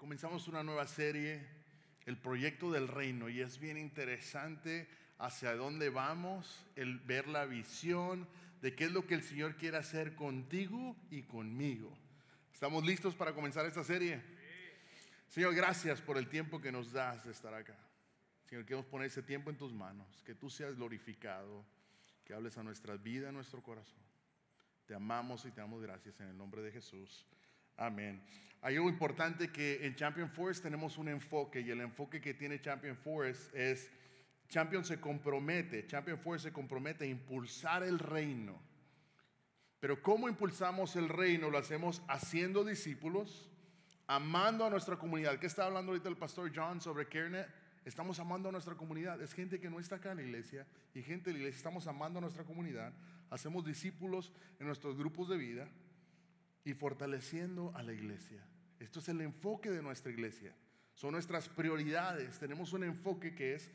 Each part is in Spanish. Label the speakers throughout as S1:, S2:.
S1: comenzamos una nueva serie, el proyecto del reino, y es bien interesante hacia dónde vamos, el ver la visión de qué es lo que el Señor quiere hacer contigo y conmigo. ¿Estamos listos para comenzar esta serie? Señor, gracias por el tiempo que nos das de estar acá. Señor, queremos poner ese tiempo en tus manos, que tú seas glorificado, que hables a nuestra vida, a nuestro corazón. Te amamos y te damos gracias en el nombre de Jesús. Amén. Hay algo importante que en Champion Forest tenemos un enfoque y el enfoque que tiene Champion Forest es, Champion se compromete, Champion Forest se compromete a impulsar el reino. Pero ¿cómo impulsamos el reino? Lo hacemos haciendo discípulos, amando a nuestra comunidad. ¿Qué está hablando ahorita el pastor John sobre Kernet? Estamos amando a nuestra comunidad. Es gente que no está acá en la iglesia y gente de la iglesia. Estamos amando a nuestra comunidad. Hacemos discípulos en nuestros grupos de vida y fortaleciendo a la iglesia. Esto es el enfoque de nuestra iglesia. Son nuestras prioridades. Tenemos un enfoque que es,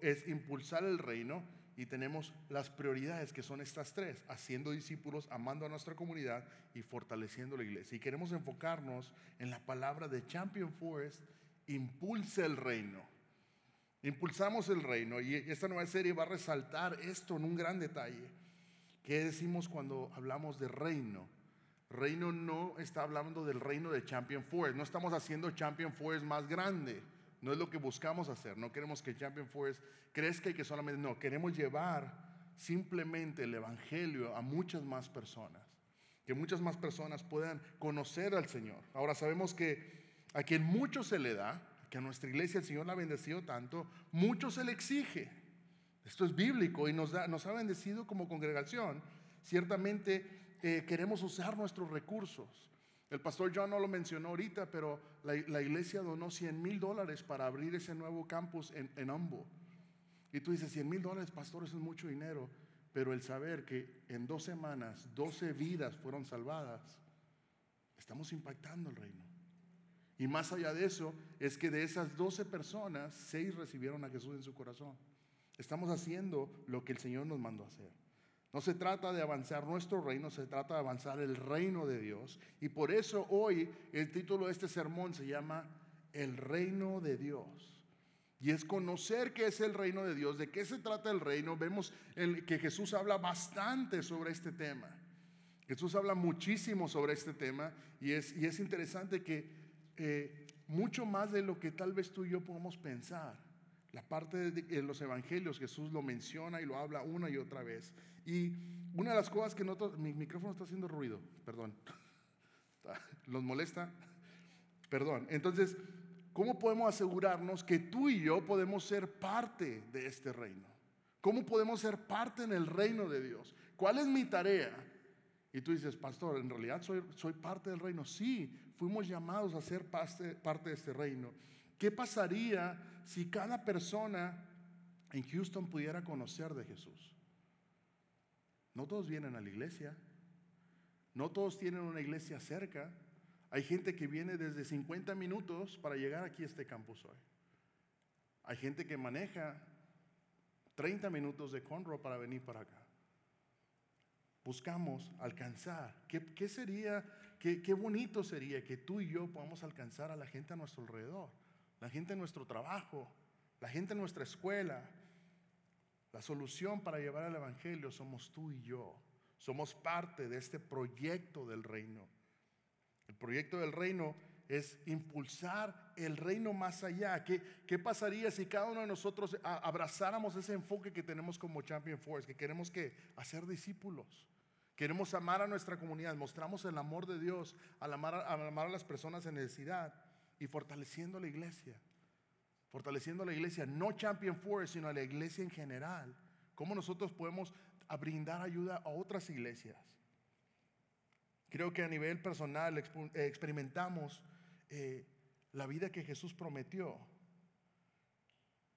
S1: es impulsar el reino y tenemos las prioridades que son estas tres, haciendo discípulos, amando a nuestra comunidad y fortaleciendo la iglesia. Y queremos enfocarnos en la palabra de Champion Forest, impulsa el reino. Impulsamos el reino y esta nueva serie va a resaltar esto en un gran detalle. ¿Qué decimos cuando hablamos de reino? Reino no está hablando del reino de Champion Forest. No estamos haciendo Champion Forest más grande. No es lo que buscamos hacer. No queremos que Champion Forest crezca y que solamente. No, queremos llevar simplemente el Evangelio a muchas más personas. Que muchas más personas puedan conocer al Señor. Ahora sabemos que a quien mucho se le da, que a nuestra iglesia el Señor la ha bendecido tanto, mucho se le exige. Esto es bíblico y nos, nos ha bendecido como congregación. Ciertamente eh, queremos usar nuestros recursos. El pastor John no lo mencionó ahorita, pero la, iglesia donó 100 mil dólares para abrir ese nuevo campus en, en Ambo. Y tú dices, 100 mil dólares, pastor, eso es mucho dinero. Pero el saber que en dos semanas 12 vidas fueron salvadas, estamos impactando el reino. Y más allá de eso, es que de esas 12 personas, 6 recibieron a Jesús en su corazón. Estamos haciendo lo que el Señor nos mandó a hacer. No se trata de avanzar nuestro reino, se trata de avanzar el reino de Dios. Y por eso hoy el título de este sermón se llama El reino de Dios. Y es conocer qué es el reino de Dios, de qué se trata el reino. Vemos que Jesús habla bastante sobre este tema. Jesús habla muchísimo sobre este tema y es, y es interesante que eh, mucho más de lo que tal vez tú y yo podemos pensar. La parte de los evangelios Jesús lo menciona y lo habla una y otra vez. Y una de las cosas que noto, mi micrófono está haciendo ruido, perdón. ¿Los molesta? Perdón. Entonces, ¿cómo podemos asegurarnos que tú y yo podemos ser parte de este reino? ¿Cómo podemos ser parte en el reino de Dios? ¿Cuál es mi tarea? Y tú dices, pastor, en realidad soy, soy parte del reino. Sí, fuimos llamados a ser parte, parte de este reino. ¿Qué pasaría si cada persona en Houston pudiera conocer de Jesús? No todos vienen a la iglesia. No todos tienen una iglesia cerca. Hay gente que viene desde 50 minutos para llegar aquí a este campus hoy. Hay gente que maneja 30 minutos de Conroe para venir para acá. Buscamos alcanzar. ¿Qué, sería, qué, qué bonito sería que tú y yo podamos alcanzar a la gente a nuestro alrededor? La gente en nuestro trabajo, la gente en nuestra escuela, la solución para llevar el Evangelio somos tú y yo. Somos parte de este proyecto del reino. El proyecto del reino es impulsar el reino más allá. ¿Qué, ¿Qué, pasaría si cada uno de nosotros abrazáramos ese enfoque que tenemos como Champion Force, que queremos que hacer discípulos? Queremos amar a nuestra comunidad, mostramos el amor de Dios al al amar a las personas en necesidad y fortaleciendo la iglesia fortaleciendo la iglesia, no Champion Forest, sino la iglesia en general. ¿Cómo nosotros podemos brindar ayuda a otras iglesias? Creo que a nivel personal eh, experimentamos eh, la vida que Jesús prometió,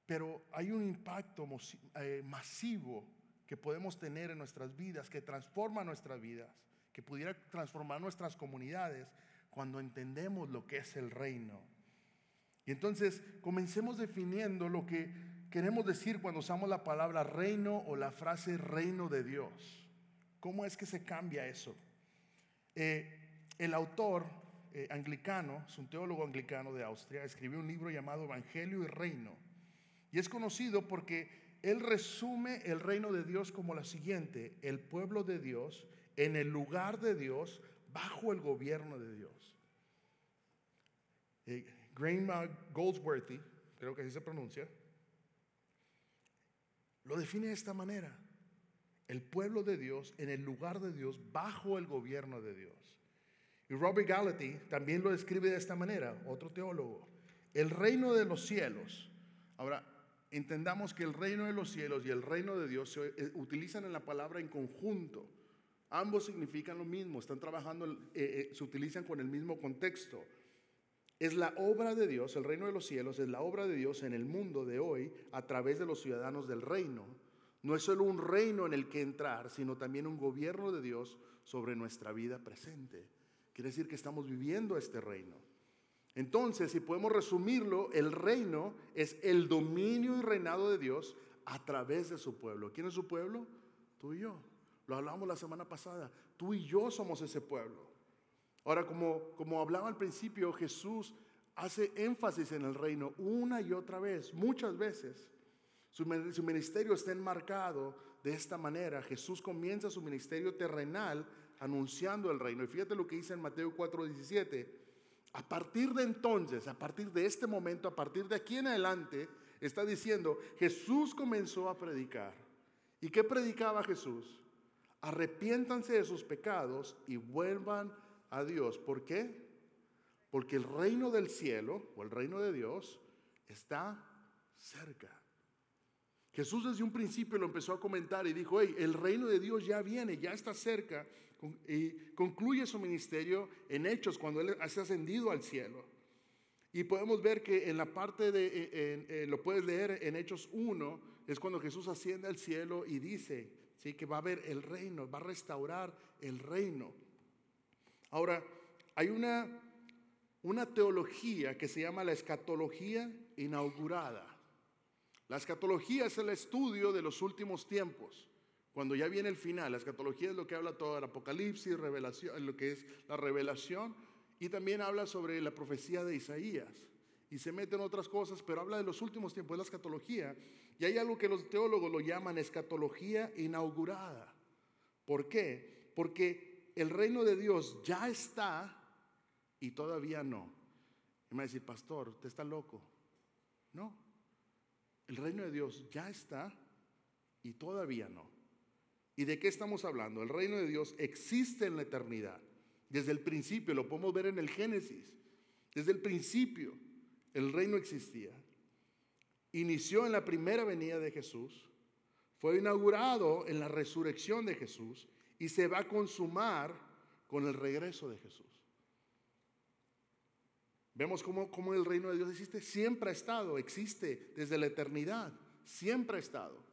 S1: pero hay un impacto eh, masivo que podemos tener en nuestras vidas, que transforma nuestras vidas, que pudiera transformar nuestras comunidades cuando entendemos lo que es el reino y entonces comencemos definiendo lo que queremos decir cuando usamos la palabra reino o la frase reino de Dios. ¿Cómo es que se cambia eso? Eh, el autor, eh, anglicano, es un teólogo anglicano de Austria, escribió un libro llamado Evangelio y Reino. Y es conocido porque él resume el reino de Dios como la siguiente, el pueblo de Dios en el lugar de Dios, bajo el gobierno de Dios. Eh, Goldsworthy, creo que así se pronuncia, lo define de esta manera. El pueblo de Dios en el lugar de Dios, bajo el gobierno de Dios. Y Robert Gallaty también lo describe de esta manera, otro teólogo. El reino de los cielos. Ahora, entendamos que el reino de los cielos y el reino de Dios se eh, utilizan en la palabra en conjunto. Ambos significan lo mismo, están trabajando, eh, eh, se utilizan con el mismo contexto. Es la obra de Dios, el reino de los cielos, es la obra de Dios en el mundo de hoy a través de los ciudadanos del reino. No es solo un reino en el que entrar, sino también un gobierno de Dios sobre nuestra vida presente. Quiere decir que estamos viviendo este reino. Entonces, si podemos resumirlo, el reino es el dominio y reinado de Dios a través de su pueblo. ¿Quién es su pueblo? Tú y yo. Lo hablamos la semana pasada. Tú y yo somos ese pueblo. Ahora, como, como hablaba al principio, Jesús hace énfasis en el reino una y otra vez, muchas veces. Su, ministerio está enmarcado de esta manera. Jesús comienza su ministerio terrenal anunciando el reino. Y fíjate lo que dice en Mateo 4:17. A partir de entonces, a partir de este momento, a partir de aquí en adelante, está diciendo, Jesús comenzó a predicar. ¿Y qué predicaba Jesús? Arrepiéntanse de sus pecados y vuelvan a Dios. ¿Por qué? Porque el reino del cielo o el reino de Dios está cerca. Jesús desde un principio lo empezó a comentar y dijo, hey, el reino de Dios ya viene, ya está cerca. Y concluye su ministerio en Hechos cuando Él ha ascendido al cielo. Y podemos ver que en la parte de, lo puedes leer en Hechos 1, es cuando Jesús asciende al cielo y dice, ¿sí? que va a haber el reino, va a restaurar el reino. Ahora, hay una, una teología que se llama la escatología inaugurada. La escatología es el estudio de los últimos tiempos. Cuando ya viene el final, la escatología es lo que habla todo el Apocalipsis, revelación, lo que es la revelación, y también habla sobre la profecía de Isaías. Y se mete en otras cosas, pero habla de los últimos tiempos, es la escatología. Y hay algo que los teólogos lo llaman escatología inaugurada. ¿Por qué? Porque el reino de Dios ya está y todavía no. Y me va a decir, pastor, usted está loco. No, el reino de Dios ya está y todavía no. ¿Y de qué estamos hablando? El reino de Dios existe en la eternidad. Desde el principio, lo podemos ver en el Génesis. Desde el principio, el reino existía. Inició en la primera venida de Jesús. Fue inaugurado en la resurrección de Jesús y se va a consumar con el regreso de Jesús. Vemos cómo, el reino de Dios existe, siempre ha estado, existe desde la eternidad, siempre ha estado.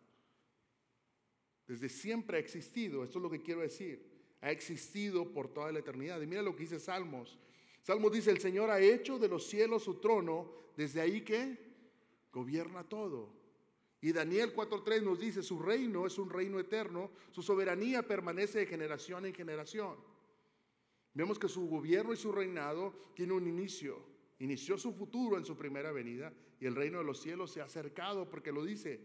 S1: Desde siempre ha existido, esto es lo que quiero decir, ha existido por toda la eternidad. Y mira lo que dice Salmos. Salmos dice, el Señor ha hecho de los cielos su trono, desde ahí que gobierna todo. Y Daniel 4.3 nos dice, su reino es un reino eterno, su soberanía permanece de generación en generación. Vemos que su gobierno y su reinado tiene un inicio. Inició su futuro en su primera venida y el reino de los cielos se ha acercado porque lo dice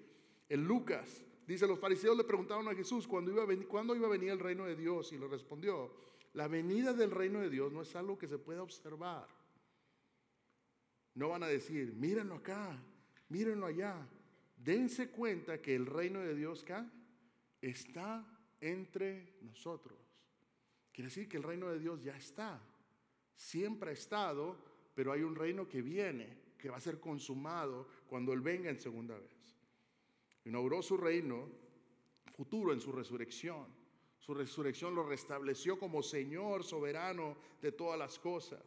S1: en Lucas. Dice, los fariseos le preguntaron a Jesús ¿cuándo iba a, venir, ¿cuándo iba a venir el reino de Dios? Y le respondió, la venida del reino de Dios no es algo que se pueda observar. No van a decir, mírenlo acá, mírenlo allá. Dense cuenta que el reino de Dios acá está entre nosotros. Quiere decir que el reino de Dios ya está. Siempre ha estado, pero hay un reino que viene, que va a ser consumado cuando Él venga en segunda vez. Inauguró su reino futuro en su resurrección. Su resurrección lo restableció como Señor soberano de todas las cosas.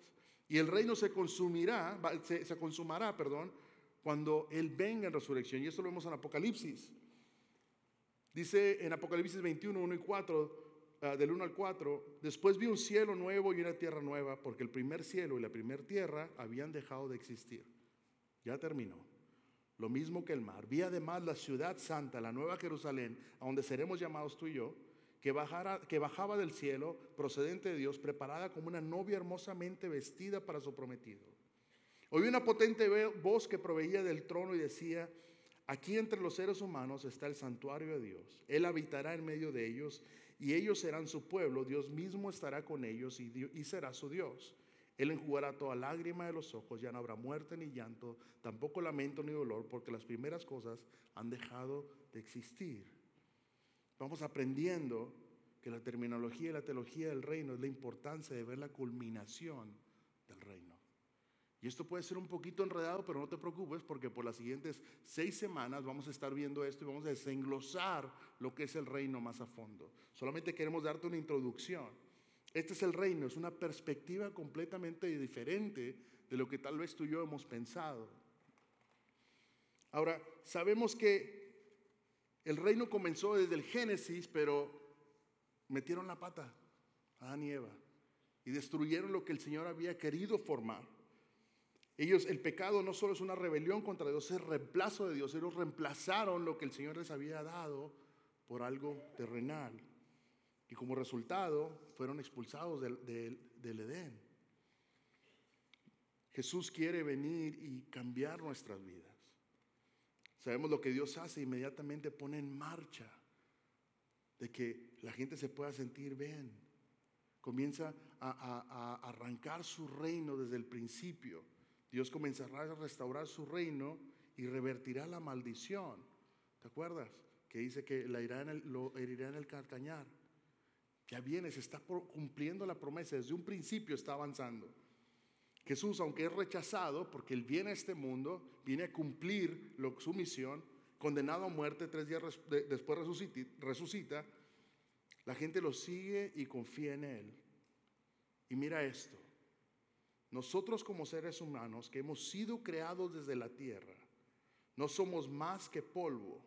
S1: Y el reino se consumirá, se, consumará, perdón, cuando Él venga en resurrección. Y eso lo vemos en Apocalipsis. Dice en Apocalipsis 21, 1 y 4, ah, del 1 al 4, después vi un cielo nuevo y una tierra nueva, porque el primer cielo y la primera tierra habían dejado de existir. Ya terminó. Lo mismo que el mar. Vi además la ciudad santa, la nueva Jerusalén, a donde seremos llamados tú y yo, que, bajara, que bajaba del cielo, procedente de Dios, preparada como una novia hermosamente vestida para su prometido. Oí una potente voz que proveía del trono y decía, aquí entre los seres humanos está el santuario de Dios. Él habitará en medio de ellos y ellos serán su pueblo. Dios mismo estará con ellos y, y será su Dios. Él enjugará toda lágrima de los ojos, ya no habrá muerte ni llanto, tampoco lamento ni dolor, porque las primeras cosas han dejado de existir. Vamos aprendiendo que la terminología y la teología del reino es la importancia de ver la culminación del reino. Y esto puede ser un poquito enredado, pero no te preocupes porque por las siguientes seis semanas vamos a estar viendo esto y vamos a desenglosar lo que es el reino más a fondo. Solamente queremos darte una introducción. Este es el reino, es una perspectiva completamente diferente de lo que tal vez tú y yo hemos pensado. Ahora, sabemos que el reino comenzó desde el Génesis, pero metieron la pata a Adán y Eva y destruyeron lo que el Señor había querido formar. Ellos, el pecado no solo es una rebelión contra Dios, es reemplazo de Dios. Ellos reemplazaron lo que el Señor les había dado por algo terrenal. Y como resultado fueron expulsados del, del, Edén. Jesús quiere venir y cambiar nuestras vidas. Sabemos lo que Dios hace, inmediatamente pone en marcha de que la gente se pueda sentir bien. Comienza a, arrancar su reino desde el principio. Dios comenzará a restaurar su reino y revertirá la maldición. ¿Te acuerdas? Que dice que la irá en el, lo herirá en el calcañar. Ya viene, se está cumpliendo la promesa, desde un principio está avanzando. Jesús, aunque es rechazado, porque Él viene a este mundo, viene a cumplir su misión, condenado a muerte, tres días después resucita, la gente lo sigue y confía en Él. Y mira esto, nosotros como seres humanos que hemos sido creados desde la tierra, no somos más que polvo.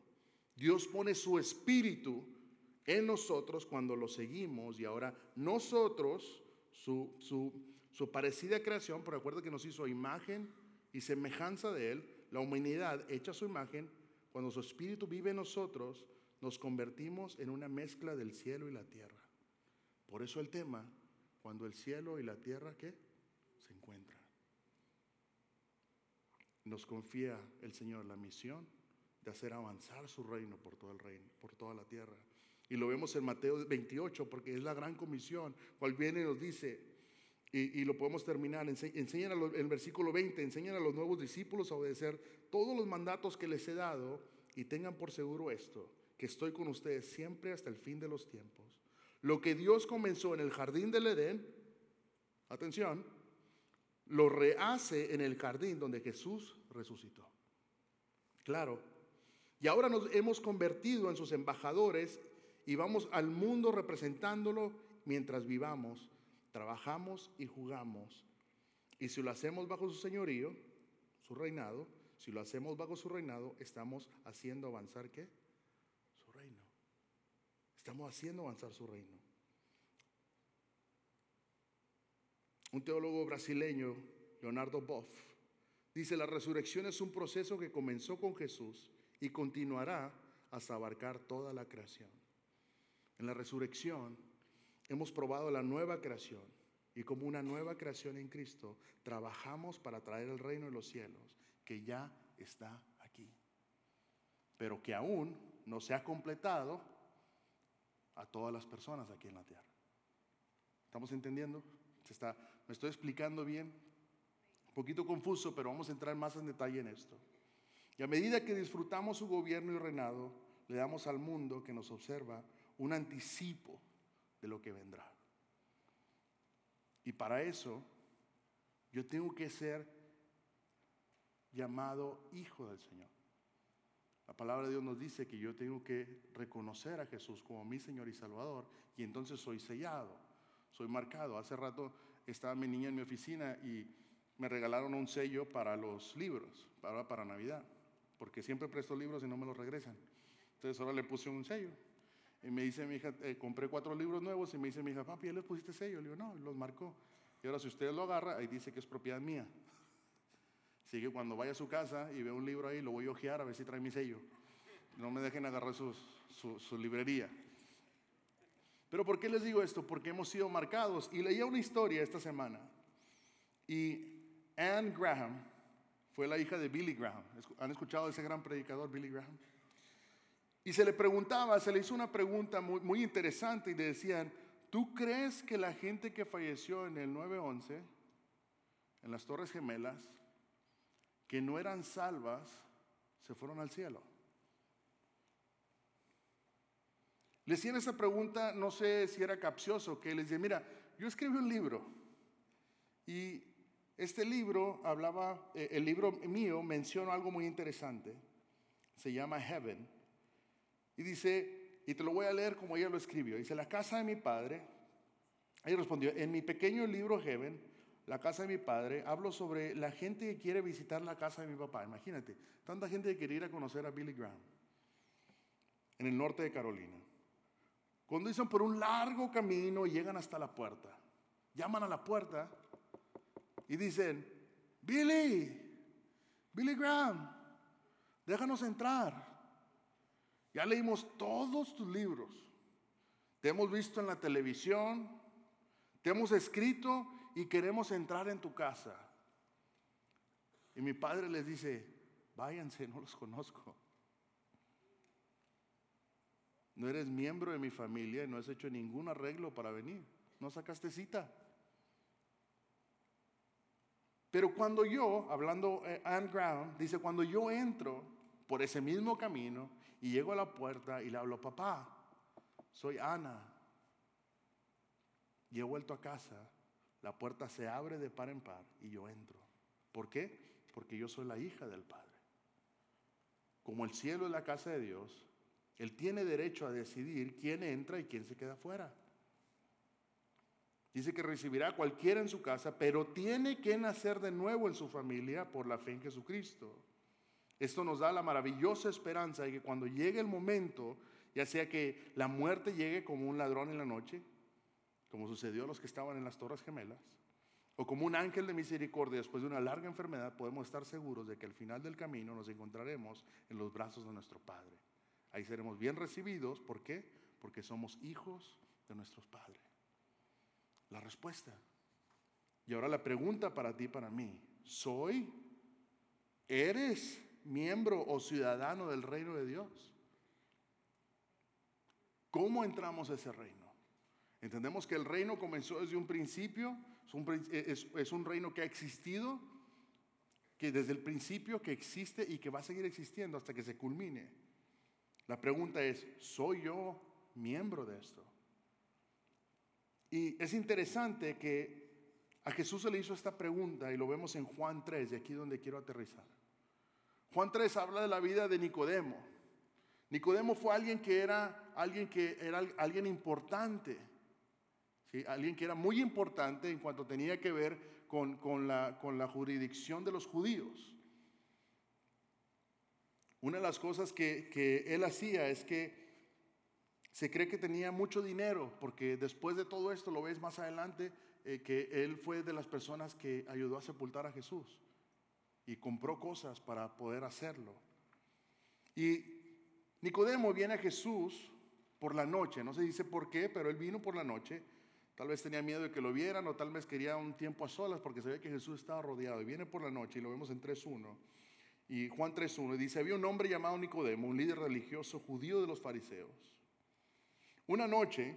S1: Dios pone su espíritu en nosotros cuando lo seguimos y ahora nosotros, su, su, parecida creación, pero recuerda que nos hizo imagen y semejanza de Él, la humanidad hecha su imagen, cuando su espíritu vive en nosotros, nos convertimos en una mezcla del cielo y la tierra. Por eso el tema, cuando el cielo y la tierra, ¿qué? Se encuentran. Nos confía el Señor la misión de hacer avanzar su reino por todo el reino, por toda la tierra. Y lo vemos en Mateo 28 porque es la gran comisión, cual viene y nos dice, y, lo podemos terminar, enseñan en el versículo 20, enseñan a los nuevos discípulos a obedecer todos los mandatos que les he dado y tengan por seguro esto, que estoy con ustedes siempre hasta el fin de los tiempos. Lo que Dios comenzó en el jardín del Edén, atención, lo rehace en el jardín donde Jesús resucitó. Claro. Y ahora nos hemos convertido en sus embajadores y vamos al mundo representándolo mientras vivamos, trabajamos y jugamos. Y si lo hacemos bajo su señorío, su reinado, si lo hacemos bajo su reinado, estamos haciendo avanzar qué? Su reino. Estamos haciendo avanzar su reino. Un teólogo brasileño, Leonardo Boff, dice, la resurrección es un proceso que comenzó con Jesús y continuará hasta abarcar toda la creación. En la resurrección hemos probado la nueva creación y como una nueva creación en Cristo trabajamos para traer el reino de los cielos que ya está aquí, pero que aún no se ha completado a todas las personas aquí en la tierra. ¿Estamos entendiendo? ¿Se está, ¿Me estoy explicando bien? Un poquito confuso, pero vamos a entrar más en detalle en esto. Y a medida que disfrutamos su gobierno y reinado, le damos al mundo que nos observa un anticipo de lo que vendrá. Y para eso yo tengo que ser llamado hijo del Señor. La palabra de Dios nos dice que yo tengo que reconocer a Jesús como mi Señor y Salvador y entonces soy sellado, soy marcado. Hace rato estaba mi niña en mi oficina y me regalaron un sello para los libros, para, para Navidad, porque siempre presto libros y no me los regresan. Entonces ahora le puse un sello. Y me dice mi hija, eh, compré cuatro libros nuevos y me dice mi hija, papi, ¿ya les pusiste sello? Le digo, no, los marcó. Y ahora si usted lo agarra, ahí dice que es propiedad mía. Así que cuando vaya a su casa y vea un libro ahí, lo voy a ojear a ver si trae mi sello. No me dejen agarrar su, su librería. Pero ¿por qué les digo esto? Porque hemos sido marcados. Y leía una historia esta semana. Y Anne Graham fue la hija de Billy Graham. ¿Han escuchado ese gran predicador Billy Graham? Y se le preguntaba, se le hizo una pregunta muy, interesante y le decían, ¿tú crees que la gente que falleció en el 9-11, en las Torres Gemelas, que no eran salvas, se fueron al cielo? Le hacían esa pregunta, no sé si era capcioso, que les decía, mira, yo escribí un libro y este libro hablaba, eh, el libro mío menciona algo muy interesante, se llama Heaven, y dice, y te lo voy a leer como ella lo escribió, dice, la casa de mi padre, ella respondió, en mi pequeño libro Heaven, la casa de mi padre, hablo sobre la gente que quiere visitar la casa de mi papá, imagínate, tanta gente que quiere ir a conocer a Billy Graham, en el norte de Carolina. Conducen por un largo camino y llegan hasta la puerta. Llaman a la puerta y dicen, Billy, Billy Graham, déjanos entrar. Ya leímos todos tus libros. Te hemos visto en la televisión, te hemos escrito y queremos entrar en tu casa. Y mi padre les dice, váyanse, no los conozco. No eres miembro de mi familia y no has hecho ningún arreglo para venir. No sacaste cita. Pero cuando yo, hablando eh, Anne Brown, dice, cuando yo entro por ese mismo camino y llego a la puerta y le hablo, papá, soy Ana. Y he vuelto a casa, la puerta se abre de par en par y yo entro. ¿Por qué? Porque yo soy la hija del Padre. Como el cielo es la casa de Dios, él tiene derecho a decidir quién entra y quién se queda fuera. Dice que recibirá a cualquiera en su casa, pero tiene que nacer de nuevo en su familia por la fe en Jesucristo. Esto nos da la maravillosa esperanza de que cuando llegue el momento, ya sea que la muerte llegue como un ladrón en la noche, como sucedió a los que estaban en las Torres Gemelas, o como un ángel de misericordia después de una larga enfermedad, podemos estar seguros de que al final del camino nos encontraremos en los brazos de nuestro Padre. Ahí seremos bien recibidos. ¿Por qué? Porque somos hijos de nuestros padres. La respuesta. Y ahora la pregunta para ti, para mí. ¿Soy? ¿Eres miembro o ciudadano del reino de Dios? ¿Cómo entramos a ese reino? Entendemos que el reino comenzó desde un principio, es un, es un, reino que ha existido, que desde el principio que existe y que va a seguir existiendo hasta que se culmine. La pregunta es, ¿soy yo miembro de esto? Y es interesante que a Jesús se le hizo esta pregunta y lo vemos en Juan 3, de aquí donde quiero aterrizar. Juan 3 habla de la vida de Nicodemo. Nicodemo fue alguien que era alguien que era alguien importante, alguien que era muy importante en cuanto tenía que ver con, con, la, con la jurisdicción de los judíos. Una de las cosas que, él hacía es que se cree que tenía mucho dinero, porque después de todo esto, lo ves más adelante, eh, que él fue de las personas que ayudó a sepultar a Jesús y compró cosas para poder hacerlo. Y Nicodemo viene a Jesús por la noche, no se dice por qué, pero él vino por la noche. Tal vez tenía miedo de que lo vieran o tal vez quería un tiempo a solas porque sabía que Jesús estaba rodeado. Y viene por la noche y lo vemos en 3.1. Y Juan 3.1 dice, había un hombre llamado Nicodemo, un líder religioso judío de los fariseos. Una noche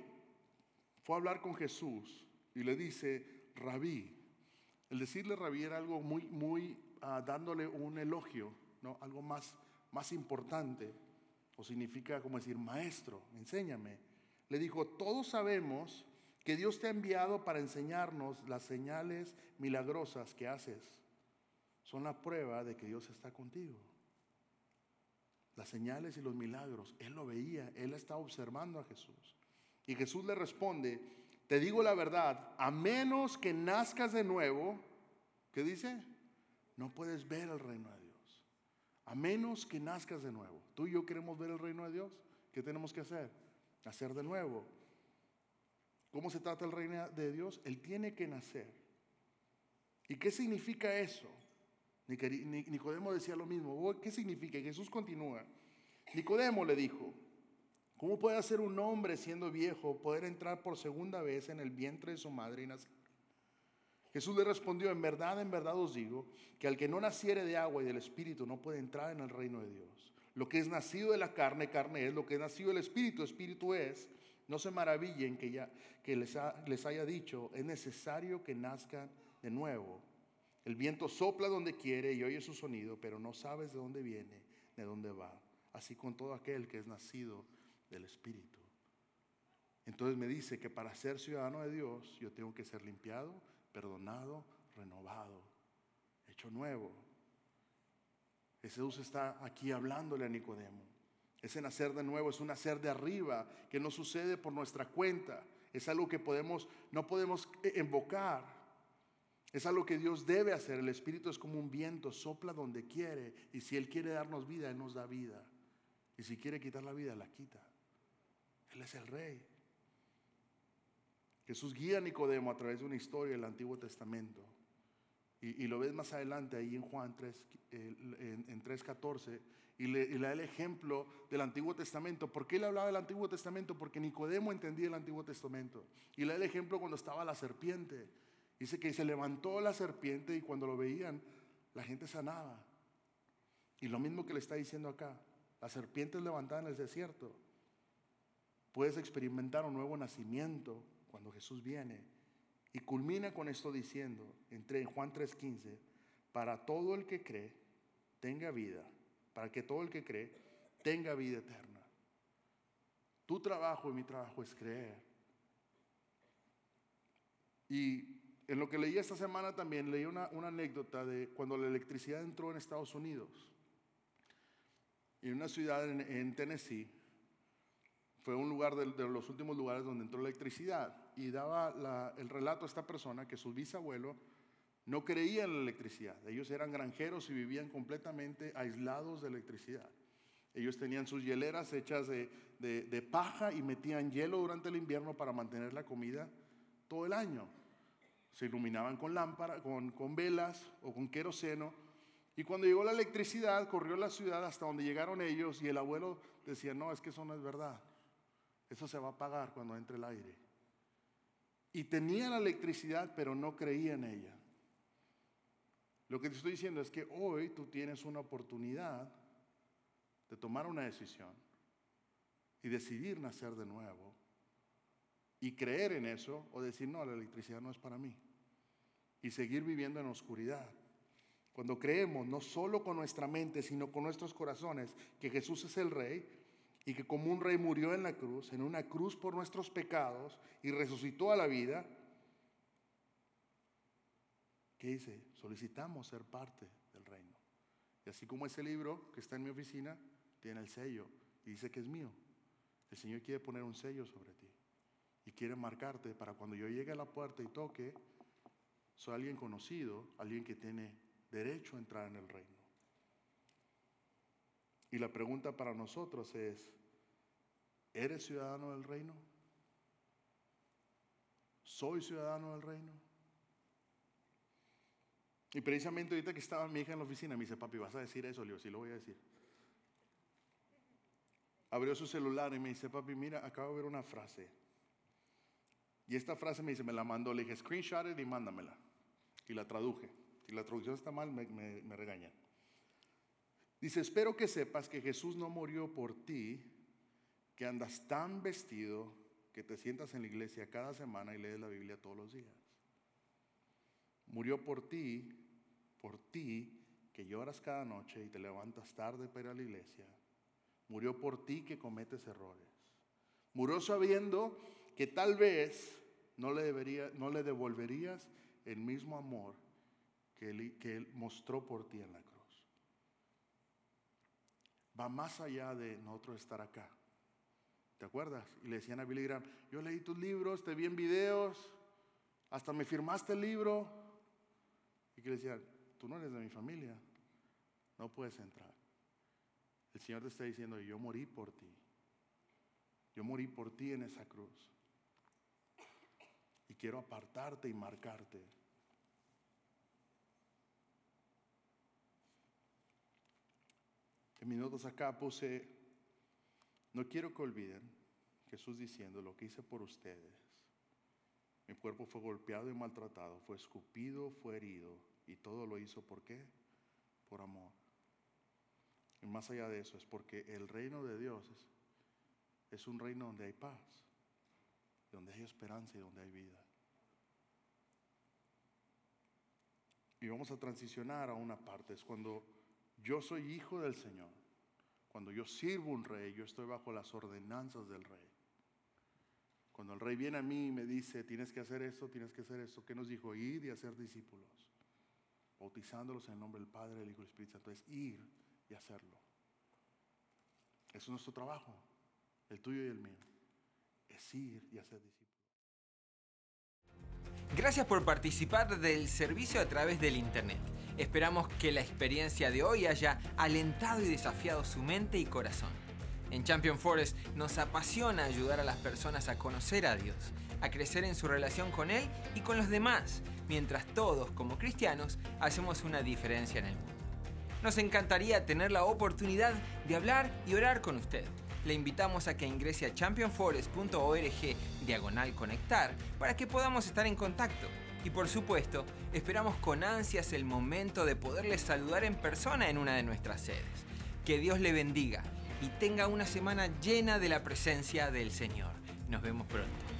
S1: fue a hablar con Jesús y le dice, rabí. El decirle rabí era algo muy, muy, ah, dándole un elogio, ¿no? algo más, más importante. O significa como decir, maestro, enséñame. Le dijo, todos sabemos que Dios te ha enviado para enseñarnos las señales milagrosas que haces son la prueba de que Dios está contigo. Las señales y los milagros, Él lo veía, Él estaba observando a Jesús. Y Jesús le responde, te digo la verdad, a menos que nazcas de nuevo, ¿qué dice? No puedes ver el reino de Dios. A menos que nazcas de nuevo. Tú y yo queremos ver el reino de Dios. ¿Qué tenemos que hacer? Hacer de nuevo. ¿Cómo se trata el reino de Dios? Él tiene que nacer. ¿Y qué significa eso? Nicodemo decía lo mismo. ¿Qué significa? Jesús continúa. Nicodemo le dijo, ¿Cómo puede hacer un hombre siendo viejo poder entrar por segunda vez en el vientre de su madre y nacer? Jesús le respondió, en verdad, en verdad os digo, que al que no naciere de agua y del Espíritu no puede entrar en el reino de Dios. Lo que es nacido de la carne, carne es, lo que es nacido del Espíritu, Espíritu es. No se maravillen que, ya, que les, les haya dicho, es necesario que nazcan de nuevo. El viento sopla donde quiere y oye su sonido, pero no sabes de dónde viene, de dónde va. Así con todo aquel que es nacido del Espíritu. Entonces me dice que para ser ciudadano de Dios yo tengo que ser limpiado, perdonado, renovado, hecho nuevo. Jesús está aquí hablándole a Nicodemo. Ese nacer de nuevo es un nacer de arriba que no sucede por nuestra cuenta. Es algo que podemos, no podemos invocar. Es algo que Dios debe hacer. El Espíritu es como un viento, sopla donde quiere. Y si Él quiere darnos vida, Él nos da vida. Y si quiere quitar la vida, la quita. Él es el rey. Jesús guía a Nicodemo a través de una historia del Antiguo Testamento. Y, lo ves más adelante ahí en Juan 3, en, 3.14. Y le, y le da el ejemplo del Antiguo Testamento. ¿Por qué le hablaba del Antiguo Testamento? Porque Nicodemo entendía el Antiguo Testamento. Y le da el ejemplo cuando estaba la serpiente. Dice que se levantó la serpiente y cuando lo veían, la gente sanaba. Y lo mismo que le está diciendo acá. La serpiente es levantada en el desierto. Puedes experimentar un nuevo nacimiento cuando Jesús viene. Y culmina con esto diciendo, entre Juan 3:15, para todo el que cree, tenga vida, para que todo el que cree, tenga vida eterna. Tu trabajo y mi trabajo es creer. Y en lo que leí esta semana también leí una, anécdota de cuando la electricidad entró en Estados Unidos. En una ciudad en Tennessee, fue un lugar de, los últimos lugares donde entró la electricidad. Y daba el relato a esta persona que su bisabuelo no creía en la electricidad. Ellos eran granjeros y vivían completamente aislados de electricidad. Ellos tenían sus hieleras hechas de, paja y metían hielo durante el invierno para mantener la comida todo el año. Se iluminaban con lámparas, con, con velas o con queroseno. Y cuando llegó la electricidad, corrió la ciudad hasta donde llegaron ellos y el abuelo decía, no, es que eso no es verdad. Eso se va a apagar cuando entre el aire. Y tenía la electricidad, pero no creía en ella. Lo que te estoy diciendo es que hoy tú tienes una oportunidad de tomar una decisión y decidir nacer de nuevo y creer en eso o decir, no, la electricidad no es para mí y seguir viviendo en oscuridad. Cuando creemos, no solo con nuestra mente, sino con nuestros corazones, que Jesús es el Rey, y que como un rey murió en la cruz, en una cruz por nuestros pecados y resucitó a la vida, ¿qué dice? Solicitamos ser parte del reino. Y así como ese libro que está en mi oficina tiene el sello y dice que es mío, el Señor quiere poner un sello sobre ti y quiere marcarte para cuando yo llegue a la puerta y toque, soy alguien conocido, alguien que tiene derecho a entrar en el reino. Y la pregunta para nosotros es, ¿eres ciudadano del reino? ¿Soy ciudadano del reino? Y precisamente ahorita que estaba mi hija en la oficina, me dice, papi, ¿vas a decir eso? Le digo, sí lo voy a decir. Abrió su celular y me dice, papi, mira, acabo de ver una frase. Y esta frase me dice, me la mandó, le dije, screenshot y mándamela. Y la traduje. Si la traducción está mal, me, me. Dice, espero que sepas que Jesús no murió por ti, que andas tan vestido que te sientas en la iglesia cada semana y lees la Biblia todos los días. Murió por ti, por ti, que lloras cada noche y te levantas tarde para ir a la iglesia. Murió por ti que cometes errores. Murió sabiendo que tal vez no le, devolverías el mismo amor que él, mostró por ti en la va más allá de nosotros estar acá. ¿Te acuerdas? Y le decían a Billy Graham, yo leí tus libros, te vi en videos, hasta me firmaste el libro. Y que le decían, tú no eres de mi familia, no puedes entrar. El Señor te está diciendo, yo morí por ti. Yo morí por ti en esa cruz. Y quiero apartarte y marcarte En mis notas acá puse, No quiero que olviden Jesús diciendo lo que hice por ustedes. Mi cuerpo fue golpeado y maltratado, fue escupido, fue herido y todo lo hizo por qué? Por amor. Y más allá de eso es porque el reino de Dios es, es un reino donde hay paz, donde hay esperanza y donde hay vida. Y vamos a transicionar a una parte, es cuando yo soy hijo del Señor, cuando yo sirvo un rey, yo estoy bajo las ordenanzas del rey. Cuando el rey viene a mí y me dice, tienes que hacer esto, tienes que hacer esto, ¿qué nos dijo? Ir y hacer discípulos, bautizándolos en el nombre del Padre, del Hijo y del Espíritu Santo. Es ir y hacerlo. Eso es nuestro trabajo, el tuyo y el mío. Es ir y hacer discípulos.
S2: Gracias por participar del servicio a través del Internet. Esperamos que la experiencia de hoy haya alentado y desafiado su mente y corazón. En Champion Forest nos apasiona ayudar a las personas a conocer a Dios, a crecer en su relación con Él y con los demás, mientras todos como cristianos hacemos una diferencia en el mundo. Nos encantaría tener la oportunidad de hablar y orar con usted. Le invitamos a que ingrese a championforest.org diagonal conectar para que podamos estar en contacto. Y por supuesto, esperamos con ansias el momento de poderle saludar en persona en una de nuestras sedes. Que Dios le bendiga y tenga una semana llena de la presencia del Señor. Nos vemos pronto.